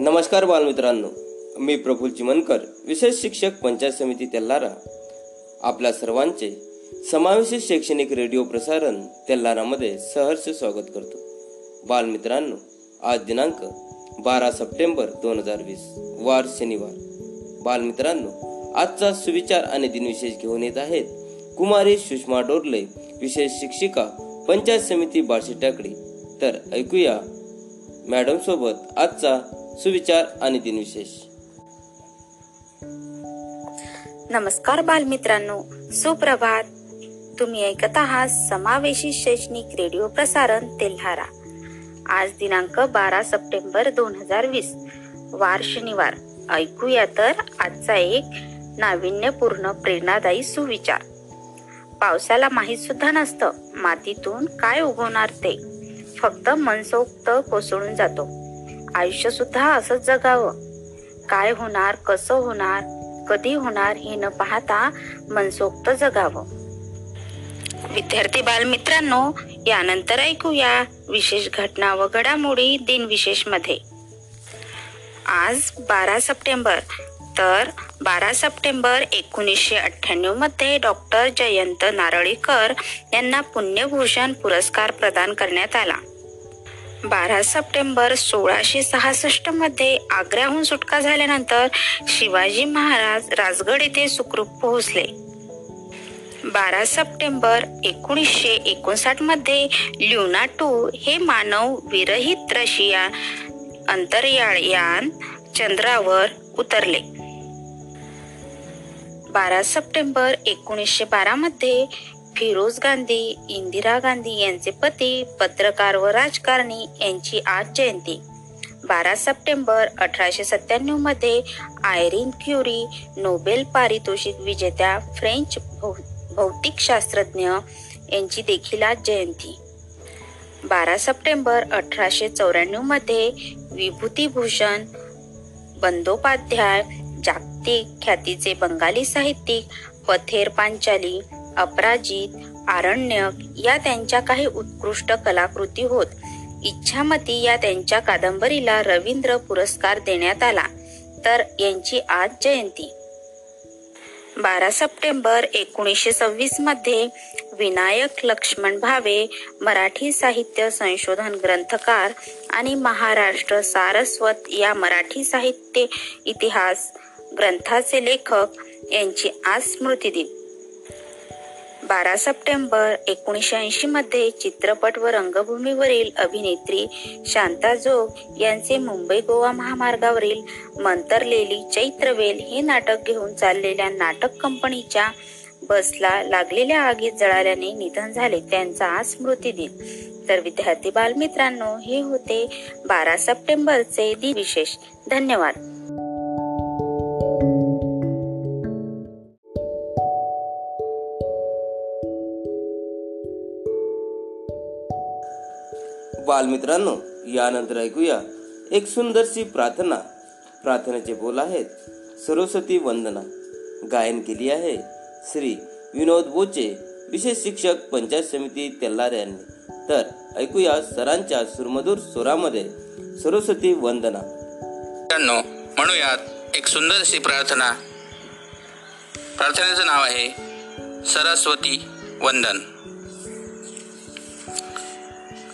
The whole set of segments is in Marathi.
नमस्कार बालमित्रांनो मी प्रफुल चिमनकर विशेष शिक्षक पंचायत समिती तेल्लारा आपल्या सर्वांचे समावेशित शैक्षणिक रेडिओ प्रसारण तेल्लारामध्ये सहर्ष स्वागत करतो. बालमित्रांनो आज दिनांक बारा सप्टेंबर दोन हजार वीस वार शनिवार. बालमित्रांनो आजचा सुविचार आणि दिनविशेष घेऊन येत आहेत कुमारी सुषमा डोरले विशेष शिक्षिका पंचायत समिती बार्शी टाकडी तर ऐकूया मॅडम सोबत आजचा सुविचार आणि दिनविशेष. नमस्कार बालमित्रांनो सुप्रभात. तुम्ही ऐकत आहात समावेशी शैक्षणिक रेडिओ प्रसारण तेल्हारा. आज दिनांक बारा सप्टेंबर दोन हजार वीस. वार शनिवार. ऐकूया तर आजचा एक नाविन्यपूर्ण प्रेरणादायी सुविचार. पावसाला माहीत सुद्धा नसतं मातीतून काय उगवणार ते. फक्त मनसोक्त कोसळून जातो. आयुष्य सुद्धा असंच जगावं. काय होणार कसं होणार कधी होणार हे न पाहता मनसोक्त जगावं. विद्यार्थी बालमित्रांनो यानंतर ऐकूया विशेष घटना व घडामोडी दिनविशेषमध्ये आज बारा सप्टेंबर तर बारा सप्टेंबर एकोणीसशे अठ्ठ्याण्णवमध्ये डॉक्टर जयंत नारळीकर यांना पुण्यभूषण पुरस्कार प्रदान करण्यात आला. बारा सप्टेंबर सोळाशे सहासष्टमध्ये आग्र्याहून सुटका झाल्यानंतर शिवाजी महाराज राजगड येथे सुखरूप पोहोचले. बारा सप्टेंबर एकोणीसशे एकोणसाठमध्ये ल्युना टू हे मानव विरहित रशिया अंतरयाळयान चंद्रावर उतरले. बारा सप्टेंबर एकोणीसशे बारामध्ये फिरोज गांधी इंदिरा गांधी यांचे पती पत्रकार व राजकारणी यांची आज जयंती. बारा सप्टेंबर अठराशे सत्त्याण्णवमध्ये आयरीन क्युरी नोबेल पारितोषिक विजेत्या फ्रेंच भौतिक शास्त्रज्ञ यांची देखील आज जयंती. बारा सप्टेंबर अठराशे चौऱ्याण्णवमध्ये विभूतीभूषण बंदोपाध्याय जागतिक ख्यातीचे बंगाली साहित्यिक पथेर पांचाली अपराजित आरण्यक या त्यांच्या काही उत्कृष्ट कलाकृती होत. इच्छामती या त्यांच्या कादंबरीला रवींद्र पुरस्कार देण्यात आला. तर यांची आज जयंती. बारा सप्टेंबर एकोणीसशे सव्वीसमध्ये विनायक लक्ष्मण भावे मराठी साहित्य संशोधन ग्रंथकार आणि महाराष्ट्र सारस्वत या मराठी साहित्य इतिहास ग्रंथाचे लेखक यांची आज स्मृतिदिन बारा सप्टेंबर एकोणीसशे ऐंशी मध्ये चित्रपट व रंगभूमीवरील अभिनेत्री शांता जोग यांचे मुंबई गोवा महामार्गावरील मंतरलेली चैत्रवेल हे नाटक घेऊन चाललेल्या नाटक कंपनीच्या बसला लागलेल्या आगीत जळाल्याने निधन झाले त्यांचा आज स्मृती दिन. तर विद्यार्थी बालमित्रांनो हे होते बारा सप्टेंबरचे दिन विशेष धन्यवाद. बालमित्रांनो यानंतर ऐकूया एक सुंदरशी प्रार्थना. प्रार्थनेचे बोल आहेत सरस्वती वंदना. गायन केली आहे श्री विनोद बोचे विशेष शिक्षक पंचायत समिती तेल्लार यांनी. तर ऐकूया सरांच्या सुरमधूर स्वरामध्ये सरस्वती वंदना. म्हणूयात एक सुंदरशी प्रार्थना. प्रार्थनेचं नाव आहे सरस्वती वंदन.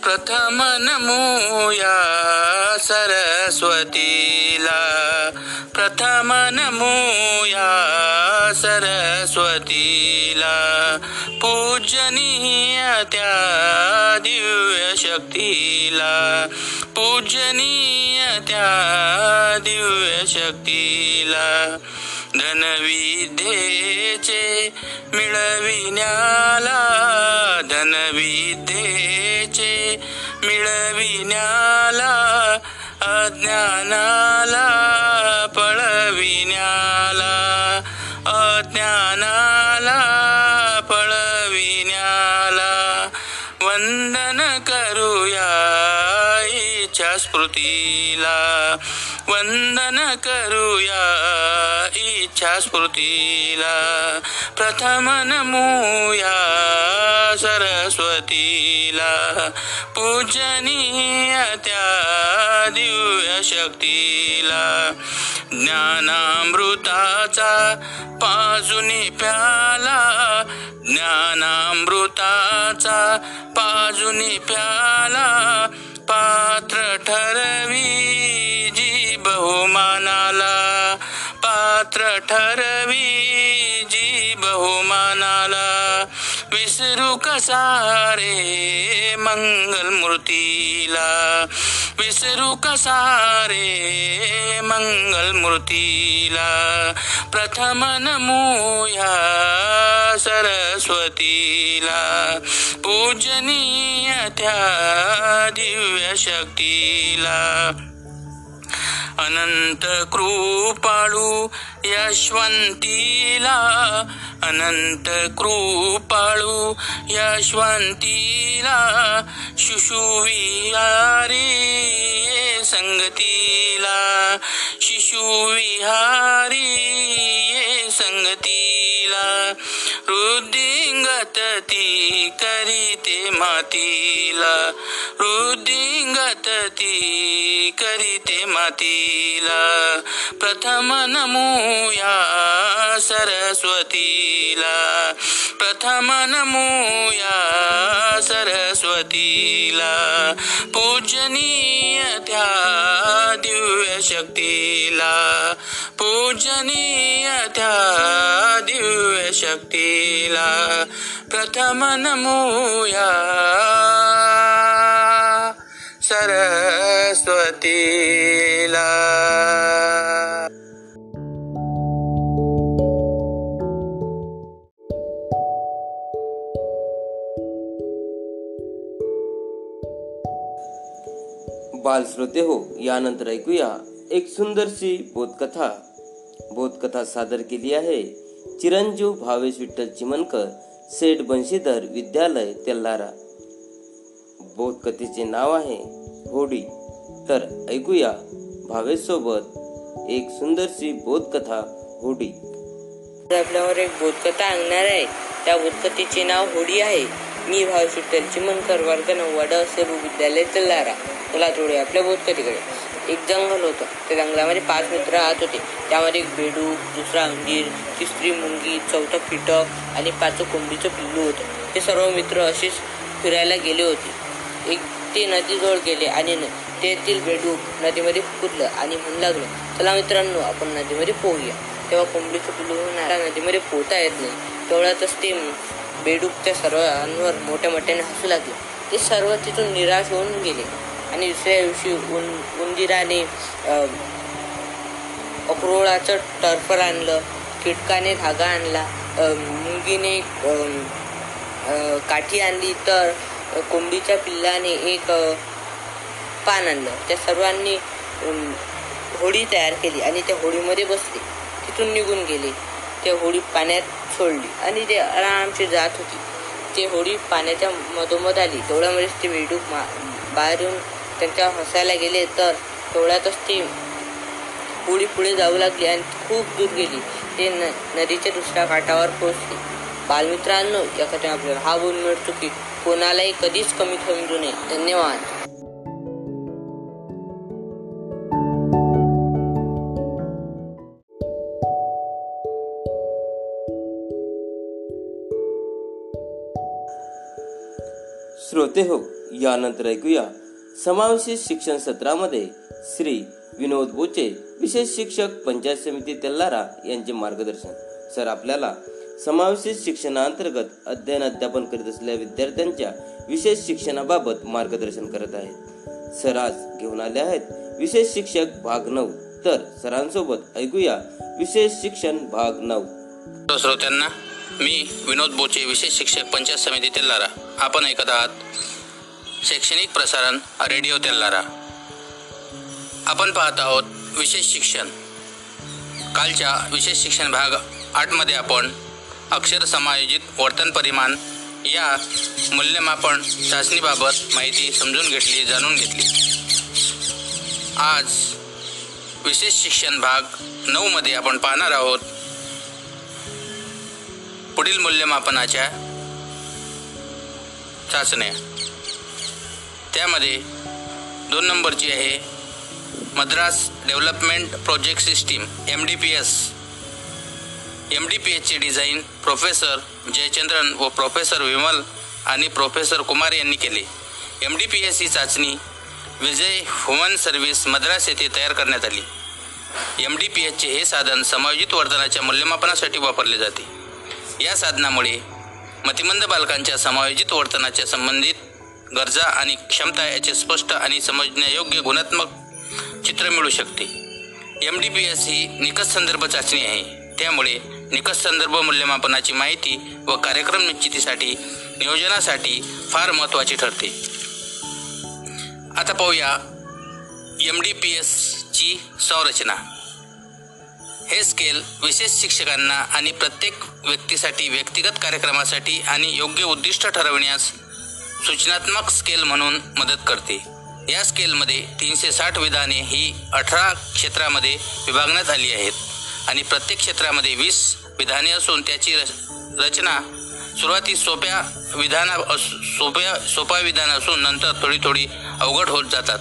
प्रथम नमूया सरस्वतीला. प्रथम नमूया सरस्वतीला. पूजनीय त्या दिव्य शक्तीला. पूजनीय त्या दिव्य शक्तीला. धनविद्येचे मिळविण्याला धनविद्येचे मिळविण्याला अज्ञानाला पळविण्याला अज्ञानाला पळविण्याला. वंदन करूया इच्छा स्मृतीला. वंदन करूया इच्छा स्मृतीला प्रथम नमूया सरस्वतीला. पूजनीय त्या दिव्य शक्तीला. ज्ञानामृताचा पाजुनी प्याला. ज्ञानामृताचा पाजुनी प्याला. पात्र ठर बहुमानाला पात्र ठरवी. जी बहुमानाला विसरू कसा रे मंगलमूर्तीला. विसरू कसा रे मंगलमूर्तीला. प्रथम नमूया सरस्वतीला. पूजनीय त्या दिव्य शक्तीला अनंत कृपाळू यशवंतीला अनंत कृपाळू. यशवंतीला शिशुविहारी. ये संगतीला शिशुविहारी. ये संगतीला रुदिंगत ती करीते मातीला. रुदिंगत ती करीते मातीला. प्रथम नमूया सरस्वतीला. प्रथम नमूया सरस्वतीला. पूजनीय त्या दिव्य शक्तीला. पूजनीय त्या दिव्य शक्तीला. प्रथम नमूया सरस्वतीला. बालश्रोते हो यानंतर ऐकूया एक सुंदरशी बोधकथा. बोधकथा सादर केली आहे चिरंजीव भावेश विठ्ठल चिमनकर सेठ बंशीधर विद्यालय तेल्लारा बोधकथेचे नाव आहे होडी तर ऐकूया भावेश सोबत एक सुंदरशी बोधकथा होडी आपल्यावर एक बोधकथा आणणार आहे. त्या बोधकथेचे नाव होडी आहे. मी भाव विठ्ठल चिमनकर वर्ग नव्वद असे विद्यालय तल्लारा तुला थोडे आपल्या बोधकथेकडे एक जंगल होतं. त्या जंगलामध्ये पाच मित्र राहत होते. त्यामध्ये एक बेडू दुसरा अंजीर तिसरी मुंगी चौथं फिटक आणि पाचवं कोंबडीचं पिल्लू होतं. ते सर्व मित्र असेच फिरायला गेले होते. एक ते नदीजवळ गेले आणि न- तेथील बेडू नदीमध्ये कुदलं आणि म्हणू लागलं चला मित्रांनो आपण नदीमध्ये पोहूया. तेव्हा कोंबडीचं पिल्लू नदीमध्ये पोहता येत नाही. तेवढ्यातच ते बेडूक त्या सर्वांवर मोठ्या मोठ्याने हसू लागले. ते सर्व तिथून निराश होऊन गेले. आणि दुसऱ्या दिवशी उन उंदिराने अक्रोळाचं टर्फर आणलं किटकाने धागा आणला मुंगीने काठी आणली तर कोंबीच्या कोंबडीच्या पिल्लाने एक पान आणलं. त्या सर्वांनी होडी तयार केली आणि त्या होडीमध्ये बसले. तिथून निघून गेले. त्या होडी पाण्यात सोडली आणि ते आरामशी जात होती. ते होडी पाण्याच्या मधोमध आली. तेवढ्यामध्येच ते बेडूक मा बाहेरून त्यांच्या हसायला गेले तर तेवढ्यातच ते होडी पुढे जाऊ लागली आणि खूप दूर गेली. ते न नदीच्या दुसऱ्या काठावर पोहोचले. बालमित्रांनो या कथेने आपल्याला हा बोल मिळतो की कोणालाही कधीच कमी समजू नये. धन्यवाद. श्रोते हो यानंतर ऐकूया समावेशित शिक्षण सत्रामध्ये श्री विनोद बोचे विशेष शिक्षक पंचायत समिती तेल्लारा यांचे मार्गदर्शन. सर आपल्याला समावेशित शिक्षणाअंतर्गत अध्ययन अध्यापन करीत असलेल्या विद्यार्थ्यांच्या विशेष शिक्षणाबाबत मार्गदर्शन करत आहेत. सर आज घेऊन आले आहेत विशेष शिक्षक भाग नऊ. तर सरांसोबत ऐकूया विशेष शिक्षण भाग नऊ. श्रोत्यांना मी विनोद बोचे विशेष शिक्षक पंचायत समिती तेल्लारा आपण ऐकत आहात शैक्षणिक प्रसारण रेडिओ तेल्लारा आपण पाहत आहोत विशेष शिक्षण. कालच्या विशेष शिक्षण भाग आठमध्ये आपण अक्षर समायोजित वर्तन परिमाण या मूल्यमापन चाचणीबाबत माहिती समजून घेतली जाणून घेतली. आज विशेष शिक्षण भाग नऊमध्ये आपण पाहणार आहोत पुढील मूल्यमापनाच्या चाचण्या. त्यामध्ये दोन नंबरची आहे Madras development project system M D P S M D P एचचे डिझाईन प्रोफेसर जयचंद्रन व प्रोफेसर विमल आणि प्रोफेसर कुमार यांनी केले. एम डी पी एस ही चाचणी विजय ह्युमन सर्व्हिस मद्रास येथे तयार करण्यात आली. एम डी पी एचचे हे साधन समायोजित वर्तनाच्या मूल्यमापनासाठी वापरले जाते. या साधनामुळे मतिमंद बालकांच्या समायोजित वर्तनाच्या संबंधित गरजा आणि क्षमता याचे स्पष्ट आणि समजण्यायोग्य गुणात्मक चित्र मिळू शकते. एम डी पी एस ही निकष संदर्भ चाचणी आहे. त्यामुळे निकष संदर्भ मूल्यमापनाची माहिती व कार्यक्रम निश्चितीसाठी नियोजनासाठी फार महत्त्वाची ठरते. आता पाहूया एम डी पी एसची संरचना. हे स्केल विशेष शिक्षकांना आणि प्रत्येक व्यक्तीसाठी व्यक्तिगत कार्यक्रमासाठी आणि योग्य उद्दिष्ट ठरविण्यास सूचनात्मक स्केल म्हणून मदत करते. या स्केलमध्ये तीनशे साठ विधाने ही अठरा क्षेत्रामध्ये विभागण्यात आली आहेत आणि प्रत्येक क्षेत्रामध्ये वीस विधाने असून त्याची रच- रचना सुरुवातीस सोप्या विधाना सोप्या सोपा विधान असून नंतर थोडी थोडी अवघड होत जातात.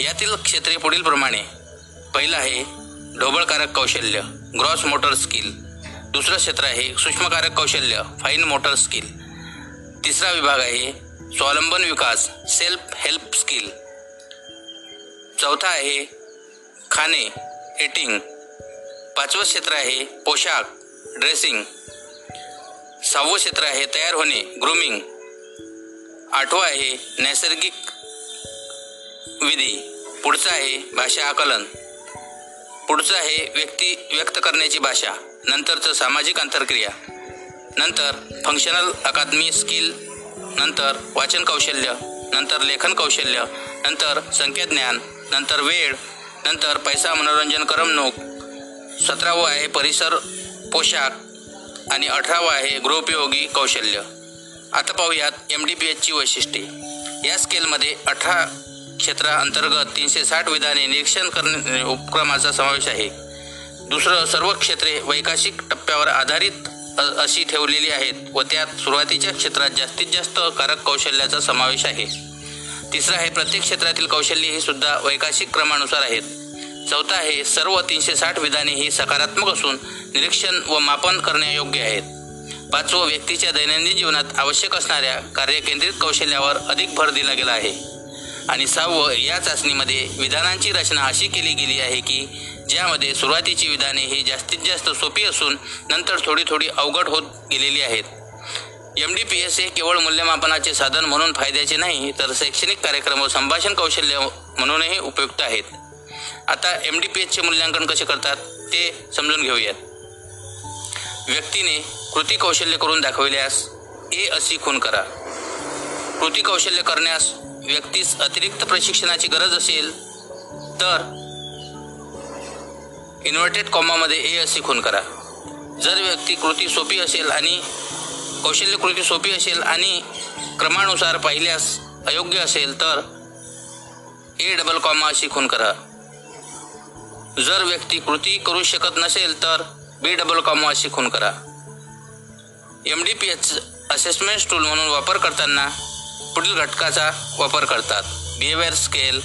यातील क्षेत्रे पुढीलप्रमाणे. पहिलं आहे ढोबळकारक कौशल्य ग्रॉस मोटर स्किल. दुसरं क्षेत्र आहे सूक्ष्मकारक कौशल्य फाईन मोटर स्किल. तिसरा विभाग आहे स्वावलंबन विकास सेल्फ हेल्प स्किल. चौथा आहे खाणे एटिंग पाचवं क्षेत्र आहे पोशाख ड्रेसिंग. सहावं क्षेत्र आहे तयार होणे ग्रूमिंग. आठवं आहे नैसर्गिक विधी. पुढचं आहे भाषा आकलन. पुढचं आहे व्यक्ती व्यक्त करण्याची भाषा नंतरचं सामाजिक आंतरक्रिया नंतर फंक्शनल अकादमी स्किल नंतर वाचन कौशल्य नंतर लेखन कौशल्य नंतर संख्याज्ञान नंतर वेळ नंतर पैसा मनोरंजन करमणूक. सतरावं आहे परिसर पोशाख आणि अठरावं आहे गृहोपयोगी कौशल्य. आता पाहूयात एम डी पी एचची वैशिष्ट्ये. या स्केलमध्ये अठरा क्षेत्राअंतर्गत तीनशे साठ विधाने निरीक्षण करणे उपक्रमाचा समावेश आहे. दुसरं सर्व क्षेत्रे वैकाशिक टप्प्यावर आधारित अशी ठेवलेली आहेत व त्यात सुरुवातीच्या क्षेत्रात जास्तीत जास्त कारक कौशल्याचा समावेश आहे. तिसरं आहे प्रत्येक क्षेत्रातील कौशल्ये ही सुद्धा वैकाशिक क्रमानुसार आहेत. चौथा आहे सर्व तीनशे साठ विधाने ही सकारात्मक असून निरीक्षण व मापन करण्यायोग्य आहेत. पाचवं व्यक्तीच्या दैनंदिन जीवनात आवश्यक असणाऱ्या कार्यकेंद्रित कौशल्यावर अधिक भर दिला गेला आहे. आणि सहावं या चाचणीमध्ये विधानांची रचना अशी केली गेली आहे की ज्यामध्ये सुरुवातीची विधाने ही जास्तीत जास्त सोपी असून नंतर थोडी थोडी अवघड होत गेलेली आहेत. एम डी पी एस हे केवळ मूल्यमापनाचे साधन म्हणून फायद्याचे नाही तर शैक्षणिक कार्यक्रम व संभाषण कौशल्य म्हणूनही उपयुक्त आहेत. आता एम डी पी एसचे मूल्यांकन कसे करतात ते समजून घेऊयात. व्यक्तीने कृती कौशल्य करून दाखविल्यास ए अशी खून करा. कृती कौशल्य करण्यास व्यक्तीस अतिरिक्त प्रशिक्षणाची गरज असेल तर इन्व्हर्टेड कॉमामध्ये ए असे खून करा. जर व्यक्ती कृती सोपी असेल आणि कौशल्य कृती सोपी असेल आणि क्रमानुसार पाहिल्यास अयोग्य असेल तर ए डबल कॉमा अशी खून करा. जर व्यक्ती कृती करू शकत नसेल तर बी डबल कॉमा अशी खून करा. M D P H assessment tool म्हणून वापर करताना पुढील घटकाचा वापर करतात. Behaviour scale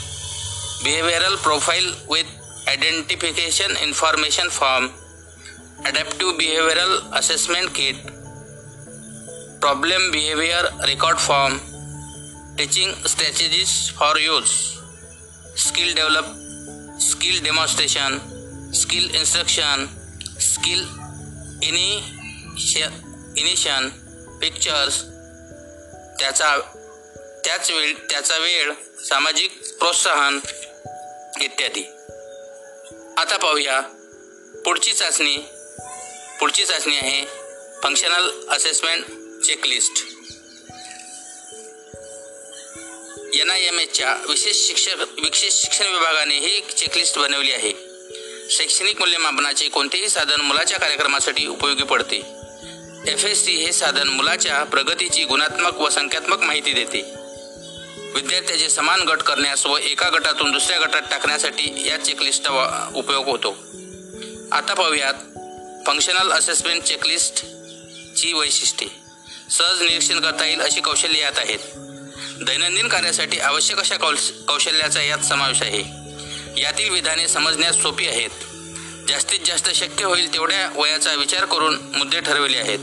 behavioural profile with identification information form adaptive behavioural assessment kit problem behaviour record form teaching strategies for use skill develop skill demonstration skill instruction skill इनिश initiation pictures त्याचा त्याच वेळ त्याचा वेळ सामाजिक प्रोत्साहन इत्यादी. आता पाहूया. पुढची चाचणी पुढची चाचणी आहे functional assessment checklist N I M एचच्या विशेष शिक्षक विशेष शिक्षण विभागाने ही चेकलिस्ट बनवली आहे. शैक्षणिक मूल्यमापनाचे कोणतेही साधन मुलाच्या कार्यक्रमासाठी उपयोगी पडते. एफ एस सी हे साधन मुलाच्या प्रगतीची गुणात्मक व संख्यात्मक माहिती देते. विद्यार्थ्याचे समान गट करण्यास व एका गटातून दुसऱ्या गटात टाकण्यासाठी या चेकलिस्टचा उपयोग होतो. आता पाहूयात फंक्शनल असेसमेंट चेकलिस्टची वैशिष्ट्ये. सहज निरीक्षण करता येईल अशी कौशल्ये यात आहेत. दैनंदिन कार्यासाठी आवश्यक अशा कौश कौशल्याचा यात समावेश आहे. यातील विधाने समजण्यास सोपी आहेत. जास्तीत जास्त शक्य होईल तेवढ्या वयाचा विचार करून मुद्दे ठरविले आहेत.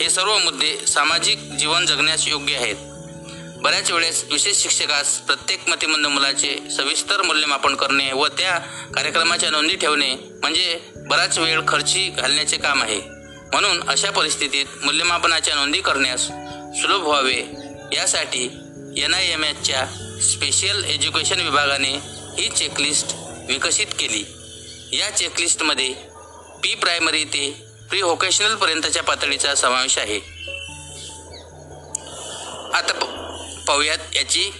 हे सर्व मुद्दे सामाजिक जीवन जगण्यास योग्य आहेत. बऱ्याच वेळेस विशेष शिक्षकास प्रत्येक मतिमंद मुलाचे सविस्तर मूल्यमापन करणे व त्या कार्यक्रमाच्या नोंदी ठेवणे म्हणजे बराच वेळ खर्ची घालण्याचे काम आहे. म्हणून अशा परिस्थितीत मूल्यमापनाच्या नोंदी करण्यास सुलभ व्हावे. यासाठी एन आय एम एचच्या स्पेशल एज्युकेशन विभागाने ही चेकलिस्ट विकसित केली. या चेकलिस्टमध्ये प्री प्रायमरी ते प्री व्होकेशनलपर्यंतच्या पातळीचा समावेश आहे. आता प- पाहूयात याची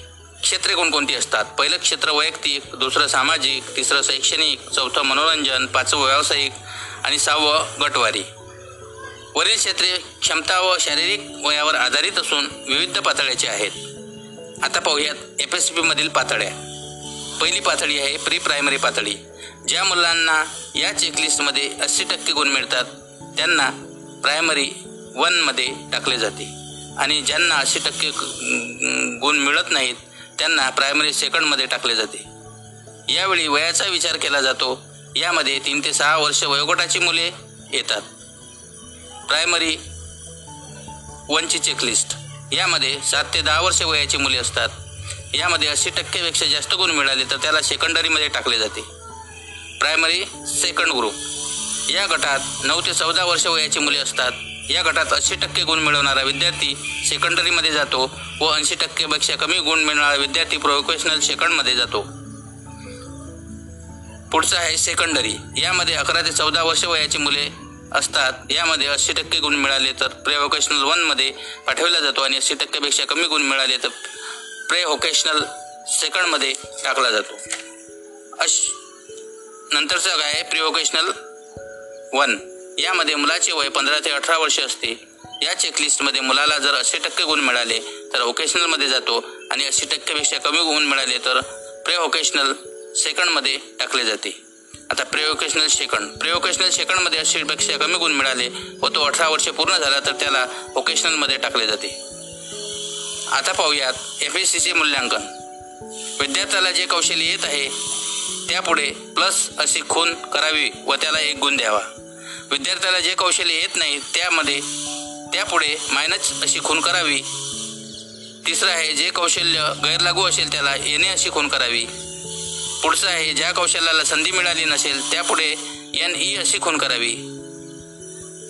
क्षेत्रे कोणकोणती असतात? पहिलं क्षेत्र वैयक्तिक दुसरं सामाजिक तिसरं शैक्षणिक चौथं मनोरंजन पाचवं व्यावसायिक आणि सहावं गटवारी. वरील क्षेत्रे क्षमता व शारीरिक वयावर आधारित असून विविध पातळ्याचे आहेत. आता पाहूयात एफ एस पी मधील पातळ्या. पहिली पातळी आहे प्री प्रायमरी पातळी ज्या मुलांना या चेकलिस्टमध्ये अस्सी टक्के गुण मिळतात त्यांना प्रायमरी वनमध्ये टाकले जाते. आणि ज्यांना अस्सी टक्के गुण मिळत नाहीत त्यांना प्रायमरी सेकंडमध्ये टाकले जाते. यावेळी वयाचा विचार केला जातो. यामध्ये तीन ते सहा वर्ष वयोगटाची मुले येतात. प्रायमरी वनची चेकलिस्ट यामध्ये सात ते दहा वर्ष वयाची मुले असतात. यामध्ये अस्सी टक्केपेक्षा जास्त गुण मिळाले तर त्याला सेकंडरीमध्ये टाकले जाते. प्रायमरी सेकंड ग्रुप या गटात नऊ ते चौदा वर्ष वयाची मुले असतात. या गटात ऐंशी टक्के गुण मिळवणारा विद्यार्थी सेकंडरीमध्ये जातो व ऐंशी टक्केपेक्षा कमी गुण मिळणारा विद्यार्थी प्रोफेशनल सेकंडमध्ये जातो. पुढचं आहे सेकंडरी यामध्ये अकरा ते चौदा वर्ष वयाची मुले असतात. यामध्ये अस्सी टक्के गुण मिळाले तर प्रे व्होकेशनल वनमध्ये पाठवला जातो आणि अस्सी टक्केपेक्षा कमी गुण मिळाले तर प्रे व्होकेशनल सेकंडमध्ये टाकला जातो. अश नंतरचं काय आहे? प्री व्होकेशनल वन यामध्ये मुलाचे वय पंधरा ते अठरा वर्ष असते. या चेकलिस्टमध्ये मुलाला जर अस्सी टक्के गुण मिळाले तर व्होकेशनलमध्ये जातो आणि अस्सी टक्केपेक्षा कमी गुण मिळाले तर प्रे व्होकेशनल सेकंडमध्ये टाकले जाते. आता प्रे व्होकेशनल सेकंड प्रे व्होकेशनल सेकंडमध्ये अस्सीपेक्षा कमी गुण मिळाले व तो अठरा वर्ष पूर्ण झाला तर त्याला व्होकेशनलमध्ये टाकले जाते. आता पाहूयात एफ एस सीचे मूल्यांकन. विद्यार्थ्याला जे कौशल्य येत आहे त्यापुढे प्लस अशी खून करावी व त्याला एक गुण द्यावा. विद्यार्थ्याला जे कौशल्य येत नाही त्यामध्ये त्यापुढे मायनस अशी खून करावी. तिसरं आहे जे कौशल्य गैरलागू असेल त्याला येणे अशी खून करावी. पुढचं आहे ज्या कौशल्याला संधी मिळाली नसेल त्यापुढे एन ई अशी खून करावी.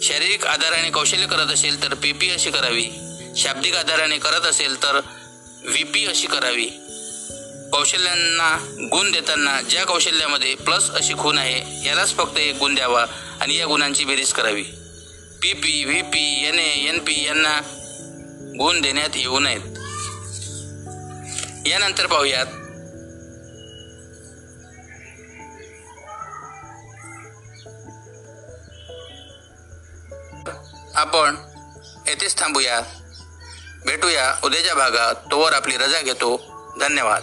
शारीरिक आधाराने कौशल्य करत असेल तर पी पी अशी करावी. शाब्दिक आधाराने करत असेल तर व्ही पी अशी करावी. कौशल्यांना गुण देताना ज्या कौशल्यामध्ये प्लस अशी खूण आहे यालाच फक्त एक गुण द्यावा आणि या गुणांची बेरीज करावी. P P V P N A N P यांना गुण देण्यात येऊ नयेत. यानंतर पाहूयात. आपण येथेच थांबूया. भेटूया उद्याच्या भागात. तोवर आपली रजा घेतो. धन्यवाद.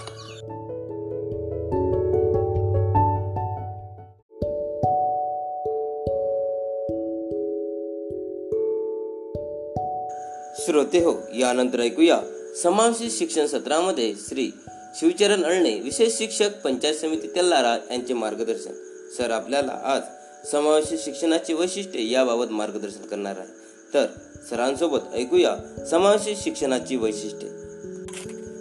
श्रोते हो. यानंतर ऐकूया. समावेशित शिक्षण सत्रामध्ये श्री शिवचरण अळणे विशेष शिक्षक पंचायत समिती तेल्लारा यांचे मार्गदर्शन. सर आपल्याला आज समावेशित शिक्षणाची वैशिष्ट्ये याबाबत मार्गदर्शन करणार आहे. तर सरांसोबत ऐकूया समावेशित शिक्षणाची वैशिष्ट्ये.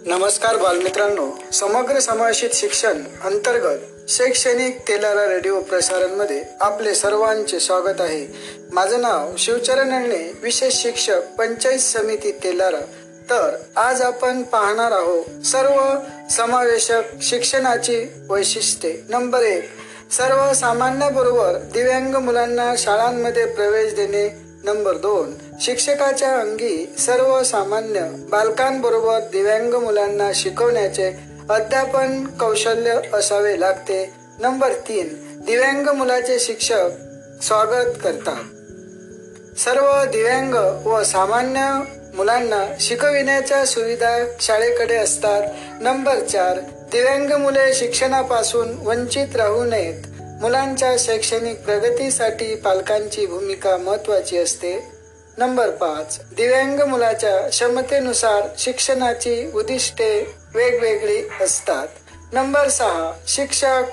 नमस्कार बालमित्रांनो. समग्र समावेशित शिक्षण अंतर्गत शैक्षणिक तेलारा रेडिओ प्रसारणमध्ये आपले सर्वांचे स्वागत आहे. माझं नाव शिवचरण अण्णे विशेष शिक्षक पंचायत समिती तेलारा. तर आज आपण पाहणार आहोत सर्व समावेशक शिक्षणाची वैशिष्ट्ये. नंबर एक सर्वसामान्याबरोबर दिव्यांग मुलांना शाळांमध्ये प्रवेश देणे नंबर दोन शिक्षकाच्या अंगी सर्वसामान्य बालकांबरोबर दिव्यांग मुलांना शिकवण्याचे अध्यापन कौशल्य असावे लागते. नंबर तीन दिव्यांग मुलाचे शिक्षक स्वागत करतात. सर्व दिव्यांग व सामान्य मुलांना शिकविण्याच्या सुविधा शाळेकडे असतात. नंबर चार दिव्यांग मुले शिक्षणापासून वंचित राहू नयेत. मुलांच्या शैक्षणिक प्रगतीसाठी पालकांची भूमिका महत्वाची असते. नंबर पाच दिव्यांग मुलाच्या क्षमतेनुसार शिक्षणाची उद्दिष्टे वेगवेगळी असतात. नंबर सहा शिक्षक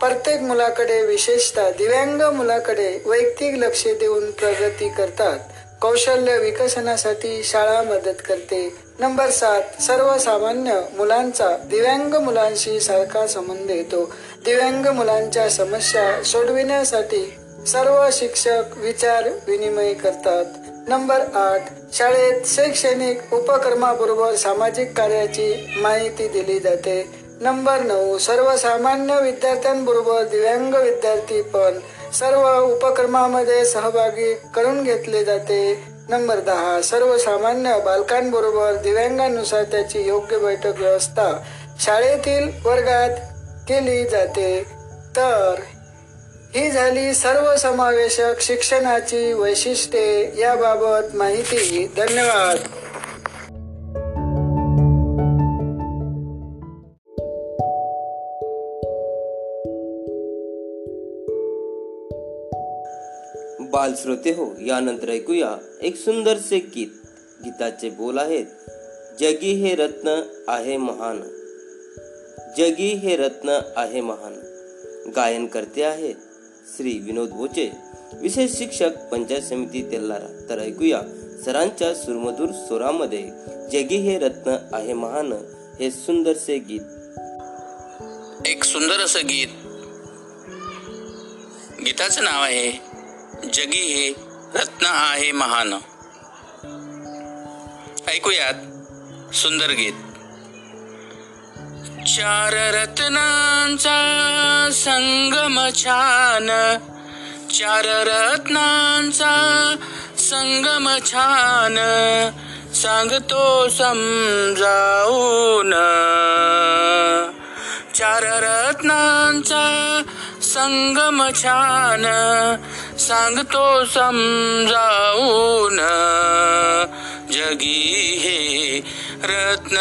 प्रत्येक मुलाकडे विशेषतः दिव्यांग मुलाकडे वैयक्तिक लक्ष देऊन प्रगती करतात. कौशल्य विकसनासाठी शाळा मदत करते. नंबर सात सर्वसामान्य मुलांचा दिव्यांग मुलांशी सारखा संबंध येतो. दिव्यांग मुलांच्या समस्या सोडविण्यासाठी सर्व शिक्षक विचार विनिमय करतात. नंबर आठ शाळेत शैक्षणिक उपक्रमाबरोबर सामाजिक कार्याची माहिती दिली जाते. नंबर नऊ सर्वसामान्य विद्यार्थ्यांबरोबर दिव्यांग विद्यार्थी पण सर्व उपक्रमामध्ये सहभागी करून घेतले जाते. नंबर दहा. सर्वसामान्य बालकांबरोबर दिव्यांगानुसार त्याची योग्य बैठक व्यवस्था शाळेतील वर्गात केली जाते. तर ही झाली सर्वसमावेशक शिक्षणाची वैशिष्ट्ये. याबाबत माहिती धन्यवाद. बाल श्रोते हो यानंतर ऐकूया एक सुंदरसे गीत. गीताचे बोल आहेत जगी हे रत्न आहे महान. जगी हे रत्न आहे महान. गायन करते आहेत श्री विनोद बोचे विशेष शिक्षक पंचायत समिती तेल्लारा तर ऐकूया सरांच्या सुरमधूर स्वरामध्ये जगी हे रत्न आहे महान हे सुंदरसे गीत. एक सुंदर असं गीत. गीताचं नाव आहे जगी हे रत्न आहे महान. ऐकूयात सुंदर गीत. चार रत्नांचा संगम छान. चार रत्नांचा संगम छान. सांगतो समजावून. चार रत्नांचा संगम छान. सांगतो समजावून. जगी हे रत्न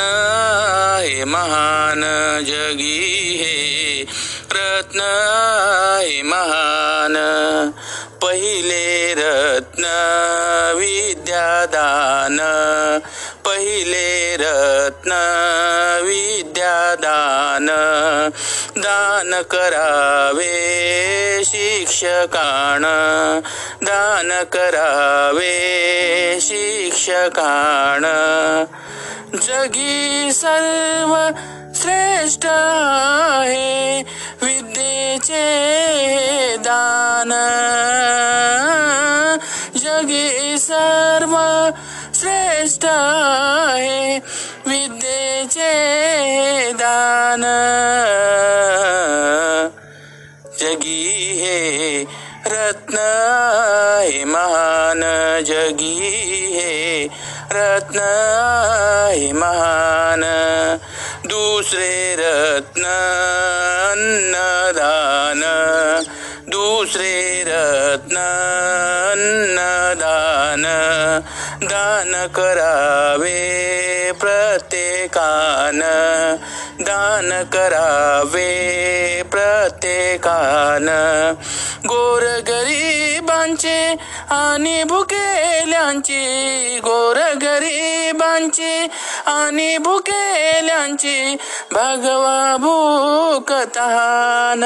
हे महान. जगी हे रत्न हे महान. पहिले रत्न विद्यादान. पहिले रत्न विद्यादान. दान करावे शिक्षकान दान करावे शिक्षकान जगी सर्व श्रेष्ठ आहे विद्येचे दान. जगी सर्व श्रेष्ठ आहे विद्येचे दान. हे रत्न हे महान जगी हे रत्न हे महान. दुसरे रत्न अन्नदान. दुसरे रत्न अन्नदान. दान करावे प्रत्येकान. दान करावे प्रत्येकान. गोरगरिबांचे आणि भुकेल्यांची गोरगरिबांची आणि भुकेल्यांची भगवा भूकतान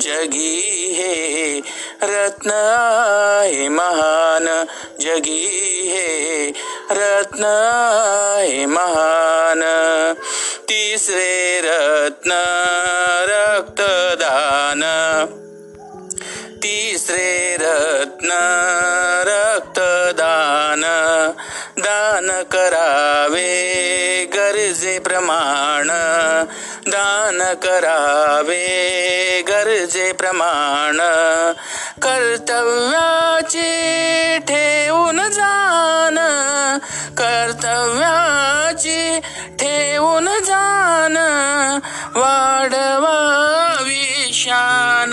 जगी हे रत्न आहे महान जगी हे. रत्न आहे महान. तिसरे रत्न रक्तदान. तिसरे रत्न रक्तदान. दान करावे गरजे प्रमाण. दान करावे गरजे प्रमाण. कर्तव्याची ठेवून जाण. कर्तव्याची ठेवून जाण. वाढवावी शान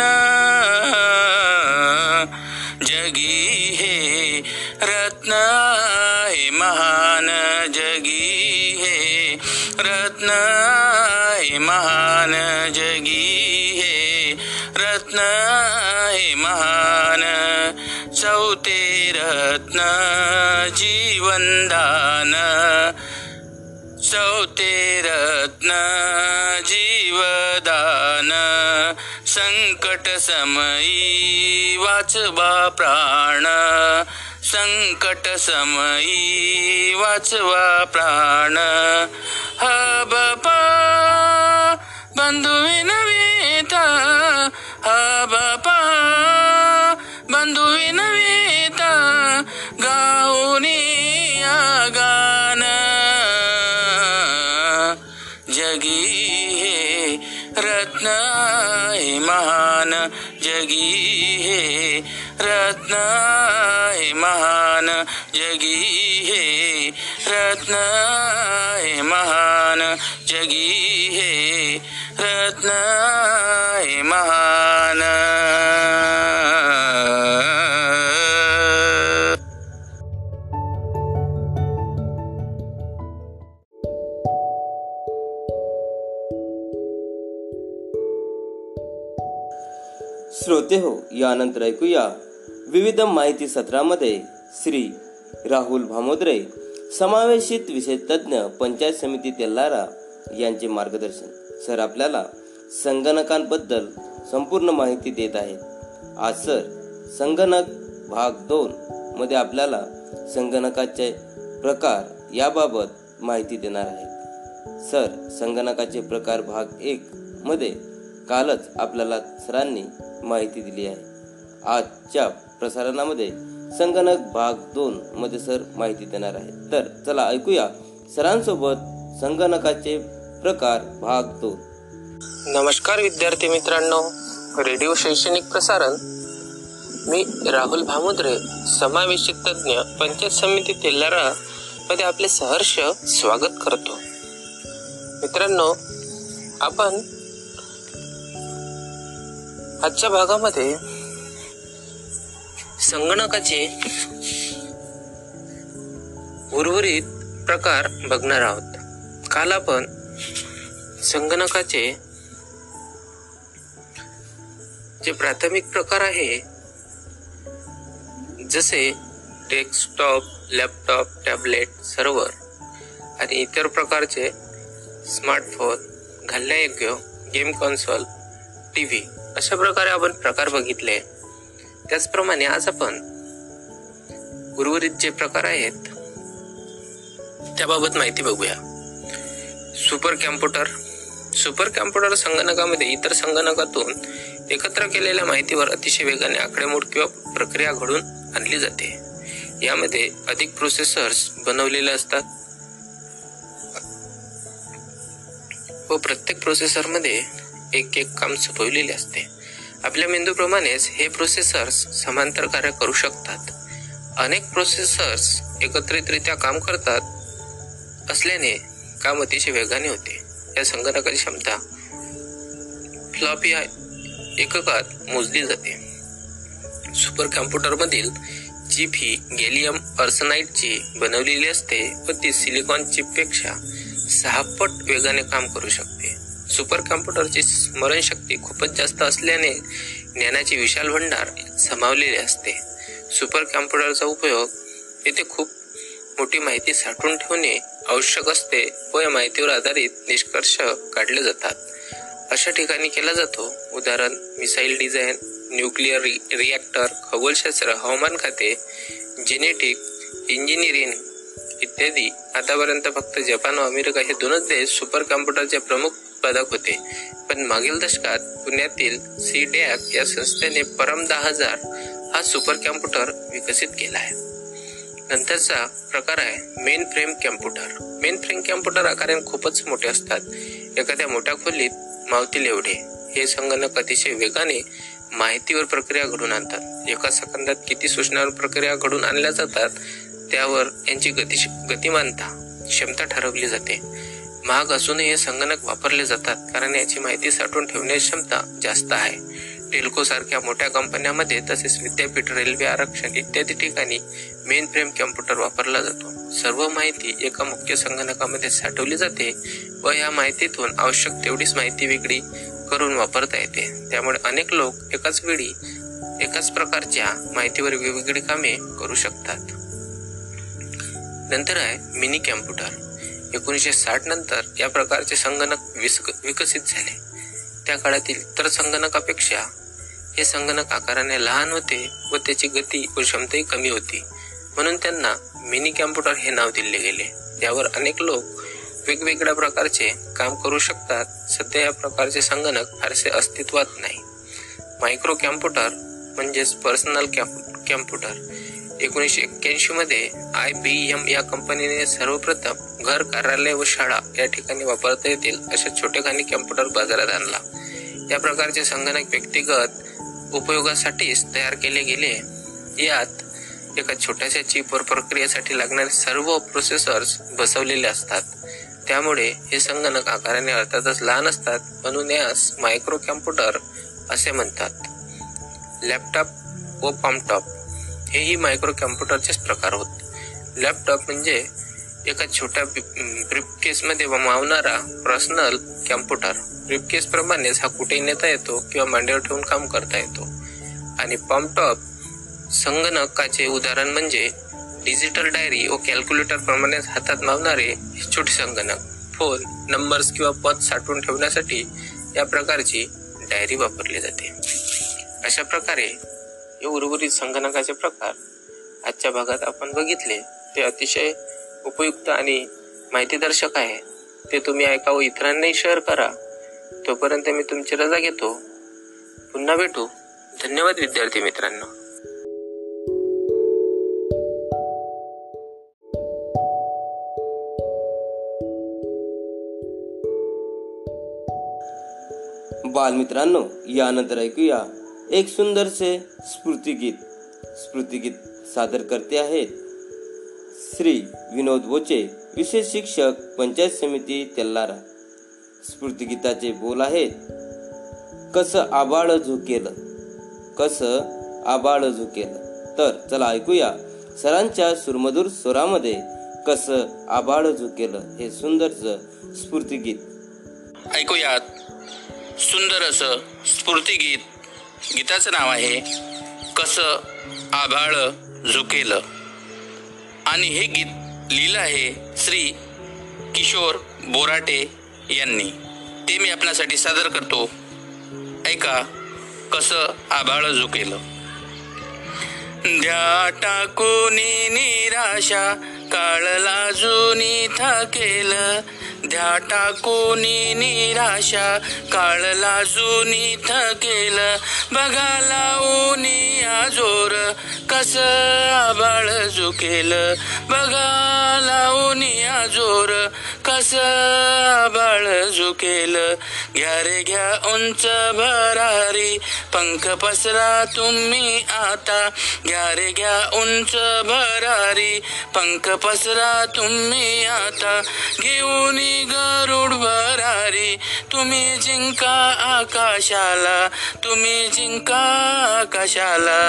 जगी हे हे महान. जगी हे रत्न आहे महान. जगी हे रत्न महान चौते रत्न जीवनदान चौते रत्न जीवदान. संकट समयी वाचवा प्राण. संकट समयी वाचवा प्राण. ह बापा बंधू विनविता. हा बापा महान जगी हे रत्न हे महान जगी हे रत्न हे महान जगी हे रत्न श्रोते हो यानंतर ऐकूया विविध माहिती सत्रामध्ये श्री राहुल भामोद्रे समावेशित विषय तज्ज्ञ पंचायत समिती तेल्लारा यांचे मार्गदर्शन. सर आपल्याला संगणकांबद्दल संपूर्ण माहिती देत आहेत. आज सर संगणक भाग दोन मध्ये आपल्याला संगणकाचे प्रकार याबाबत माहिती देणार आहेत. सर संगणकाचे प्रकार भाग एक मध्ये कालच आपल्याला सरांनी माहिती दिली आहे. आजच्या प्रसारणामध्ये संगणक भाग दोन मध्ये सर माहिती देणार आहेत. तर चला ऐकूया सरांसोबत संगणकाचे प्रकार भाग दोन. नमस्कार विद्यार्थी मित्रांनो रेडिओ शैक्षणिक प्रसारण. मी राहुल भामुद्रे समावेशित तज्ज्ञ पंचायत समिती तेलारा मध्ये आपले सहर्ष स्वागत करतो. मित्रांनो आपण आजच्या भागामध्ये संगणकाचे उर्वरित प्रकार बघणार आहोत. काल आपण संगणकाचे जे प्राथमिक प्रकार आहे जसे डेस्कटॉप लॅपटॉप टॅबलेट सर्व्हर आणि इतर प्रकारचे स्मार्टफोन घालण्यायोग्य गेम कॉन्सोल टी व्ही अशा प्रकारे आपण प्रकार बघितले. त्याचप्रमाणे आज आपण उर्वरित जे प्रकार आहेत त्याबाबत माहिती बघूया. Super computer. सुपर कॅम्प्युटर संगणकामध्ये इतर संगणकातून एकत्र केलेल्या माहितीवर अतिशय वेगाने आकडेमोड किंवा प्रक्रिया घडून आणली जाते. यामध्ये अधिक प्रोसेसर्स बनवलेले असतात. व प्रत्येक प्रोसेसरमध्ये एक एक काम सोपवलेले असते. आपल्या मेंदूप्रमाणेच हे प्रोसेसर्स समांतर कार्य करू शकतात. अनेक प्रोसेसर्स एकत्रितरित्या काम करतात असल्याने काम अतिशय वेगाने होते. या संगणकाची क्षमता फ्लॉप या एककात मोजली जाते. सुपर कॉम्प्युटरमधील चिप ही गेलियम अर्सनाईटची बनवलेली असते व ती सिलिकॉन चिपपेक्षा सहा पट वेगाने काम करू शकते. सुपर कॉम्प्युटरची स्मरणशक्ती खूपच जास्त असल्याने ज्ञानाचे विशाल भंडार समावलेले असते. सुपर कॉम्प्युटरचा उपयोग येथे खूप मोठी माहिती साठवून ठेवणे आवश्यक असते व या माहितीवर आधारित निष्कर्ष काढले जातात. अशा ठिकाणी केला जातो. उदाहरण मिसाईल डिझाईन न्यूक्लिअर रिॲक्टर खगोलशास्त्र हवामान खाते जेनेटिक इंजिनिअरिंग इत्यादी. आतापर्यंत फक्त जपान व अमेरिका हे दोनच देश सुपर कॉम्प्युटरच्या प्रमुख उत्पादक होते. पण मागील दशकात पुण्यातील सी डॅप या संस्थेने परम दहा हजार हा सुपर कॅम्प्युटर विकसित केला आहे. नंतरचा प्रकार आहे mainframe computer mainframe computer आकाराने खूपच मोठे असतात. एखाद्या मोठ्या खोलीत मावतील एवढे. हे संगणक अतिशय वेगाने माहितीवर प्रक्रिया घडून आणतात. एका सेकंदात किती सूचनावर प्रक्रिया घडून आणल्या जातात त्यावर यांची गती गतिमानता क्षमता ठरवली जाते. महाग असूनही हे संगणक वापरले जातात कारण याची माहिती साठवून ठेवण्याची क्षमता जास्त आहे. टेल्को सारख्या मोठ्या कंपन्यांमध्ये तसेच विद्यापीठ रेल्वे आरक्षण इत्यादी ठिकाणी मेन फ्रेम कॉम्प्युटर वापरला जातो. सर्व माहिती एका मुख्य संगणकामध्ये साठवली जाते व या माहितीतून आवश्यक तेवढीच माहिती वेगळी करून वापरता येते. त्यामुळे अनेक लोक एकाच वेळी एकाच प्रकारच्या माहितीवर वेगवेगळी कामे करू शकतात. नंतर आहे मिनी कॅम्प्युटर. एकोणीसशे साठ नंतर या प्रकारचे संगणक विकसित झाले. त्या काळातील इतर संगणकापेक्षा हे संगणक आकाराने लहान होते व त्याची गती व क्षमताही कमी होती. म्हणून त्यांना मिनी कॅम्प्युटर हे नाव दिले गेले. यावर अनेक लोक वेगवेगळ्या प्रकारचे काम करू शकतात. सध्या या प्रकारचे संगणक फारसे अस्तित्वात नाही. मायक्रो कॅम्प्युटर म्हणजेच पर्सनल कॅम्प्युटर एकोणीसशे एक्क्याऐंशी मध्ये आय बी एम या कंपनीने सर्वप्रथम घर कार्यालय व शाळा या ठिकाणी वापरता येतील अशा छोटेखानी कॅम्प्युटर बाजारात आणला. या प्रकारचे संगणक व्यक्तिगत उपयोगासाठीच तयार केले गेले. यात एका छोट्याशा चिपवर प्रक्रियेसाठी लागणारे सर्व प्रोसेसर्स बसवलेले असतात. त्यामुळे हे संगणक आकाराने अर्थातच लहान असतात म्हणून यास मायक्रो कॅम्प्युटर असे म्हणतात. लॅपटॉप व पॉमटॉप हेही मायक्रो कॉम्प्युटरचेच प्रकार होत. लॅपटॉप म्हणजे एका छोट्या मध्ये मावणारा पर्सनल कॉम्प्युटर. ब्रिपकेस प्रमाणेच हा कुठेही नेता येतो किंवा मांडीवर ठेवून काम करता येतो. आणि पॉमटॉप संगणकाचे उदाहरण म्हणजे डिजिटल डायरी व कॅल्क्युलेटर प्रमाणेच हातात मावणारे छोटे संगणक. फोन नंबर्स किंवा पद साठवून ठेवण्यासाठी या प्रकारची डायरी वापरली जाते. अशा प्रकारे हे उर्वरित संगणकाचे प्रकार आजच्या भागात आपण बघितले. ते अतिशय उपयुक्त आणि माहितीदर्शक आहे. ते तुम्ही ऐका व इतरांनाही शेअर करा. तोपर्यंत मी तुमची रजा घेतो. पुन्हा भेटू. धन्यवाद विद्यार्थी मित्रांनो. बालमित्रांनो यानंतर ऐकूया एक सुंदरसे स्मृतिगीत स्फूर्तिगीत सादर करते आहेत. श्री विनोद बोचे विशेष शिक्षक पंचायत समिती तेल्लारा स्फूर्तिगीताचे बोल आहेत. कस आबाळ झुकेल कस आबाळ झुकेल. तर चला ऐकूया सरांच्या सुरमधूर स्वरामध्ये कस आबाळ झुकेल हे सुंदरच स्फूर्तिगीत ऐकूयात. सुंदर असं स्फूर्तिगीत गीताचं नाव आहे कसं आभाळ झुकेल. आणि हे गीत लिहिलं आहे श्री किशोर बोराटे यांनी. ते मी आपल्यासाठी सादर करतो. ऐका कसं आभाळ झुकेल. ध्या टाकून निराशा काळ लाजून थकेल. ध्या टाकून निराशा. काळ लाजून थकेल. बघा लावून आजोर कस आबाळ झुकेल. बघा लावून आजोर कस आबाळ झुकेल. घ्या रे घ्या उंच भरारी. पंख पसरा तुम्ही आता. घ्या रे घ्या उंच भरारी. पंख पसरा तुम्ही आता घेऊन गरुड भरारी तुम्ही जिंका आकाशाला तुम्ही जिंका आकाशाला.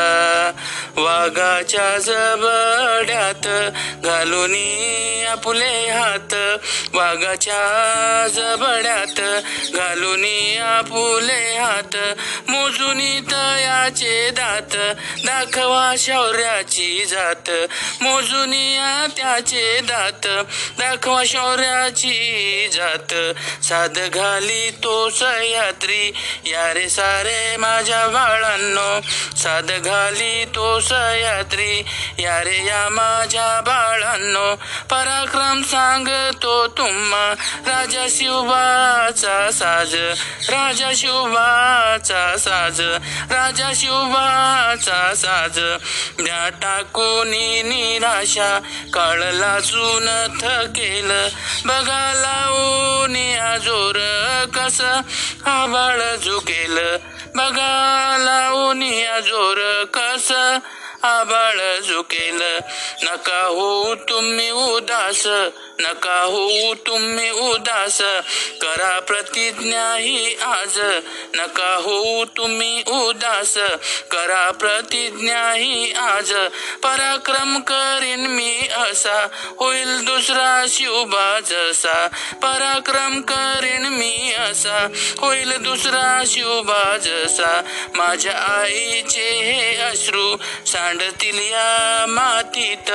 वाघाच्या जबड्यात घालून आपुले हात वाघाच्या जबड्यात घालून आपुले हात मोजून तयाचे दात दाखवा शौर्याची जात मोजून त्याचे दात दाखवा शौर्याची जात. साध घाली तो सह्यात्री या रे सारे माझ्या बाळांनो. साध घाली तो सह्यात्री या रे या माझ्या बाळांनो. पराक्रम सांगतो तुम्हा राजा शिवबाचा साज. राजा शिवबाचा साज राजा शिवबाचा साज. द्या टाकून निराशा कळला अजून थकेल बघा लावून आजोर कस आबाळ झुकेल. बघा लावून आजोर कस आबाळ झुकेल. नका होऊ तुम्ही उदास नका होऊ तुम्ही उदास. करा प्रतिज्ञा ही आज नका होऊ तुम्ही उदास. करा प्रतिज्ञा ही आज पराक्रम करीन मी असा. होईल दुसरा शिवबा जसा पराक्रम करीन असा होईल दुसरा शिवबा जसा. माझ्या आईचे हे अश्रू सांडतील या मातीत.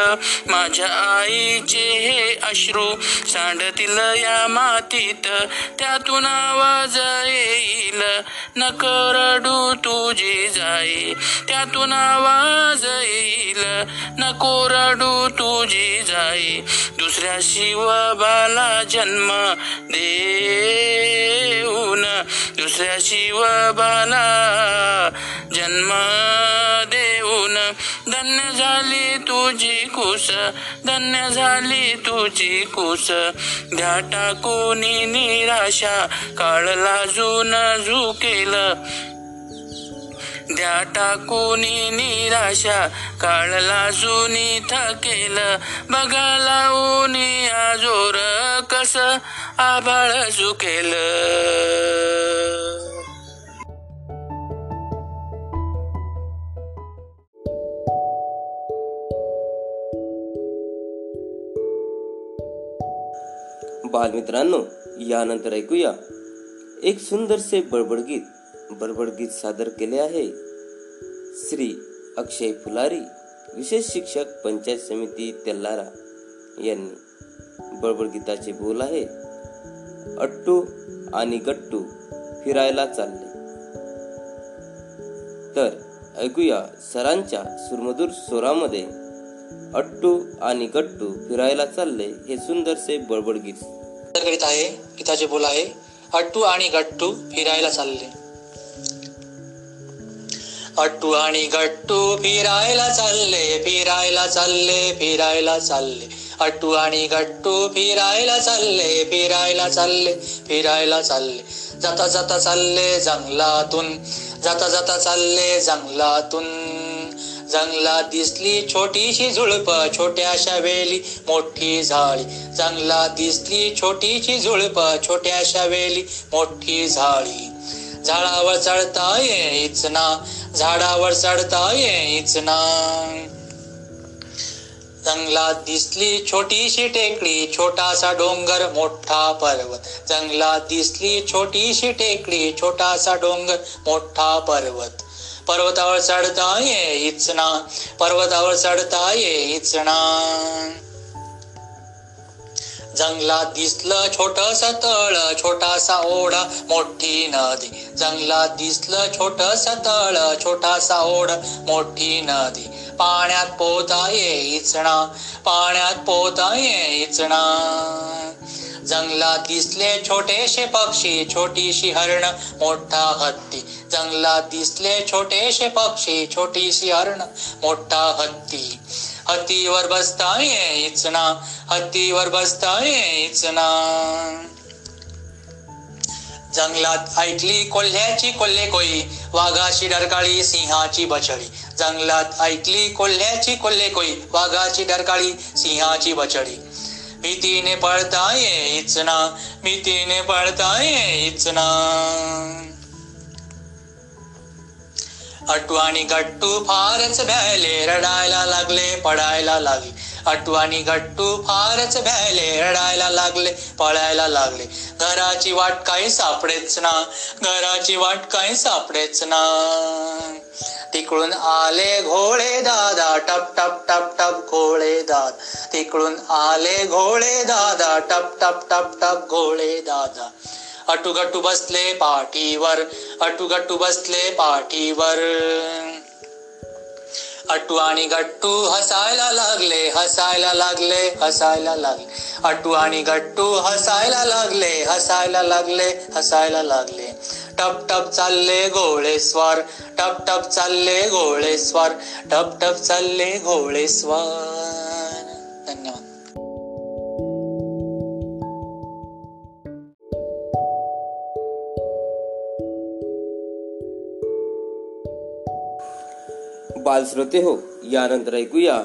माझ्या आईचे हे अश्रू सांडतील या मातीत. त्यातून आवाज येईल नकरडू तुझे जाई. त्यातून आवाज येईल नकोरडू तुझे तुझी जाई. दुसऱ्या शिवबाला जन्म दे. घेऊन दुसऱ्या शिवबाला जन्म देऊन. धन्य झाली तुझी कुस धन्य झाली तुझी कुस. द्या टाकून निराशा काळ लाजून झुकेल. द्या टाकूनी निराशा काळला जुनी थकेल. बघा लावून आजोर कस आभाळ झुकेल. बालमित्रांनो यानंतर ऐकूया एक सुंदरसे बडबड गीत सादर केले आहे. श्री अक्षय फुलारी विशेष शिक्षक पंचायत समिती तेल्लारा यांनी बडबडगीताचे बोल आहे. अट्टू आणि गट्टू फिरायला चालले. तर ऐकूया सरांच्या सुरमधूर स्वरामध्ये अट्टू आणि गट्टू फिरायला चालले हे सुंदरसे बडबड गीत. आहे गीताचे बोल आहे अट्टू आणि गट्टू फिरायला चालले. अट्टू आणि गट्टू फिरायला चालले फिरायला चालले फिरायला चालले. अट्टू आणि गट्टू फिरायला चालले फिरायला चालले फिरायला चालले. जाता जाता चालले जंगलातून जाता जाता चालले जंगलातून. जंगलात दिसली छोटीशी झुळप छोट्याशा वेली मोठी झाळी. जंगलात दिसली छोटीशी झुळप छोट्याशा वेली मोठी झाळी. झाडावर चढता येईच ना झाडावर चढता येईच ना जंगलात दिसली छोटीशी टेकडी छोटासा डोंगर मोठा पर्वत. जंगलात दिसली छोटीशी टेकडी छोटासा डोंगर मोठा पर्वत. पर्वतावर चढता येईच ना पर्वतावर चढता येईच ना जंगलात दिसलं छोटस तळ छोटासा ओढा मोठी नदी. जंगलात दिसलं छोटस तळ छोटासा ओढा मोठी नदी. पाण्यात पोहता येईच इचणा पाण्यात पोहता येईच इचणा जंगलात दिसले छोटेसे पक्षी छोटीशी हरण मोठा हत्ती. जंगलात दिसले छोटेसे पक्षी छोटीशी हरण मोठा हत्ती. हत्तीवर बसता येईच ना. हत्तीवर बसता येईच ना. जंगलात ऐकली कोल्ह्याची कोल्हे कोई वाघाची डरकाळी सिंहाची बछडी. जंगलात ऐकली कोल्ह्याची कोल्हे कोई वाघाची डरकाळी सिंहाची बछडी. भीतीने पळता येईच ना. भीतीने पळता येईच ना. अटवाणी गट्टू फारच भ्यायले रडायला लागले पडायला लागले. अट्टू गट्टू फारच भ्यायले रडायला लागले पळायला लागले. घराची वाट काही सापडेच ना घराची वाट काही सापडेच ना. तिकडून आले घोळे दादा टप टप टप टप घोळे दादा. तिकडून आले घोळे दादा टप टप टप टप घोळे दादा. अटू गट्टू बसले पाठीवर अटू गट्टू बसले पाठीवर. अटू आणि गट्टू हसायला लागले हसायला लागले हसायला लागले. अटू आणि गट्टू हसायला लागले हसायला लागले हसायला लागले. टप टप चालले घोळेस्वर टप टप चालले घोळेस्वर टप टप चालले घोळेस्वर बालश्रोते हो यानंतर ऐकूया.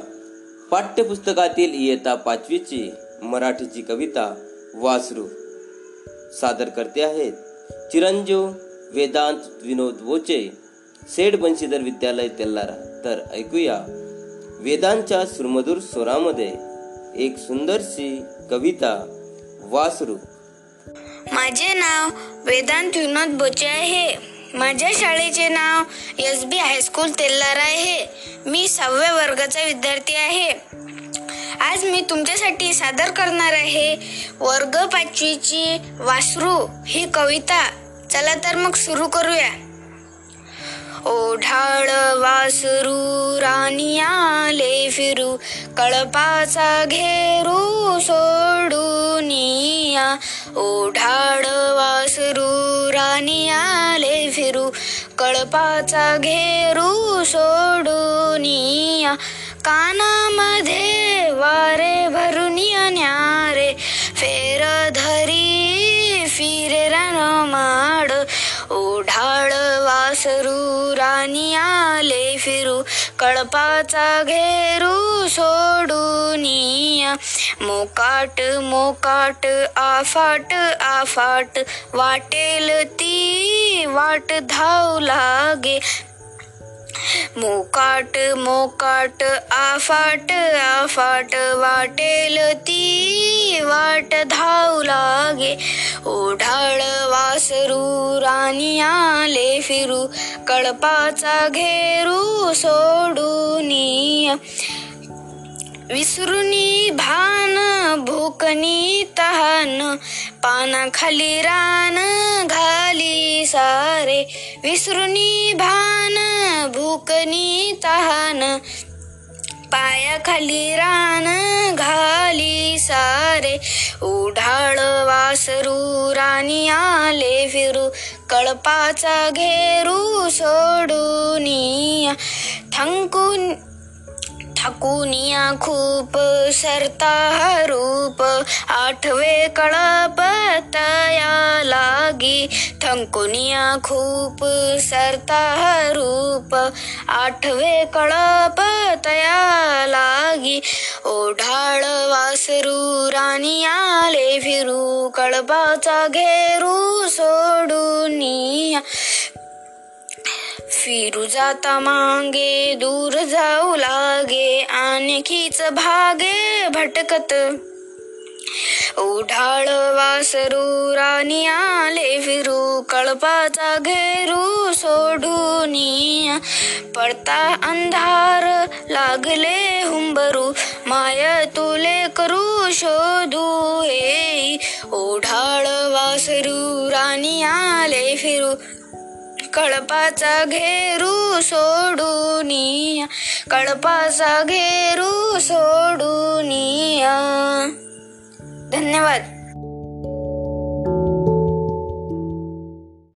पाठ्यपुस्तकातील इयत्ता पाचवीची मराठीची कविता वासरू. सादर करते आहेत चिरंजीव वेदांत विनोद बोचे सेठ बंशीधर विद्यालय तेल्लारा तर ऐकूया. वेदांच्या सुरमधुर स्वरामध्ये एक सुंदरशी कविता वासरू. माझे नाव वेदांत विनोद बोचे आहे. माझ्या शाळेचे नाव S B high school Tellara आहे. मी सहाव्या वर्गाचा विद्यार्थी आहे. आज मी तुमच्यासाठी सादर करणार आहे वर्ग पाचवीची वासरू ही कविता. चला तर मग सुरू करूया. ओढाळ वासरू राणी आले फिरू कळपाचा घेरू सोडून ओढाड ओढाळ वासरू राणी आले फिरू. कळपाचा घेरू सोडून कानामध्ये वारे भरून न्यारे फेर धरी फिरे माड. ओढाळ वासरू राणी आले फिरू. कळपाचा घेरू सोडून मोकाट मोकाट आफाट आफाट वाटेल ती वाट धाव लागे. मोकाट मोकाट आफाट आफाट वाटेल ती वाट धाव लागे. ओढाळ वासरू राणी आले फिरू. कळपाचा घेरू सोडून विसरुनी भान भूकनी तहान पानाखाली रान घाली सारे. विसरुनी भान भूकनी तहान पायाखाली रान घाली सारे. उढाळ वासरू राणी आले फिरू कळपाचा घेरू सोडून थंकून ठाकुनिया खूप सरता रूप आठवे कळपतया लागी. थंकुनिया खूप सरता रूप आठवे कळपतया लागी. ओढाळ वासरू राणी आले फिरू कळपाचा घेरू सोडून फिरू जाता मागे दूर जाऊ लागे आणखीच भागे भटकत. उढाळ वासरू राणी आले फिरू कळपाचा घेरू सोडून. पडता अंधार लागले हुंबरू माय तुले करू शोधू हे. ओढाळ वासरू राणी आले फिरू कळपाचा घेरू सोडून कळपाचा घेरू सोडून धन्यवाद.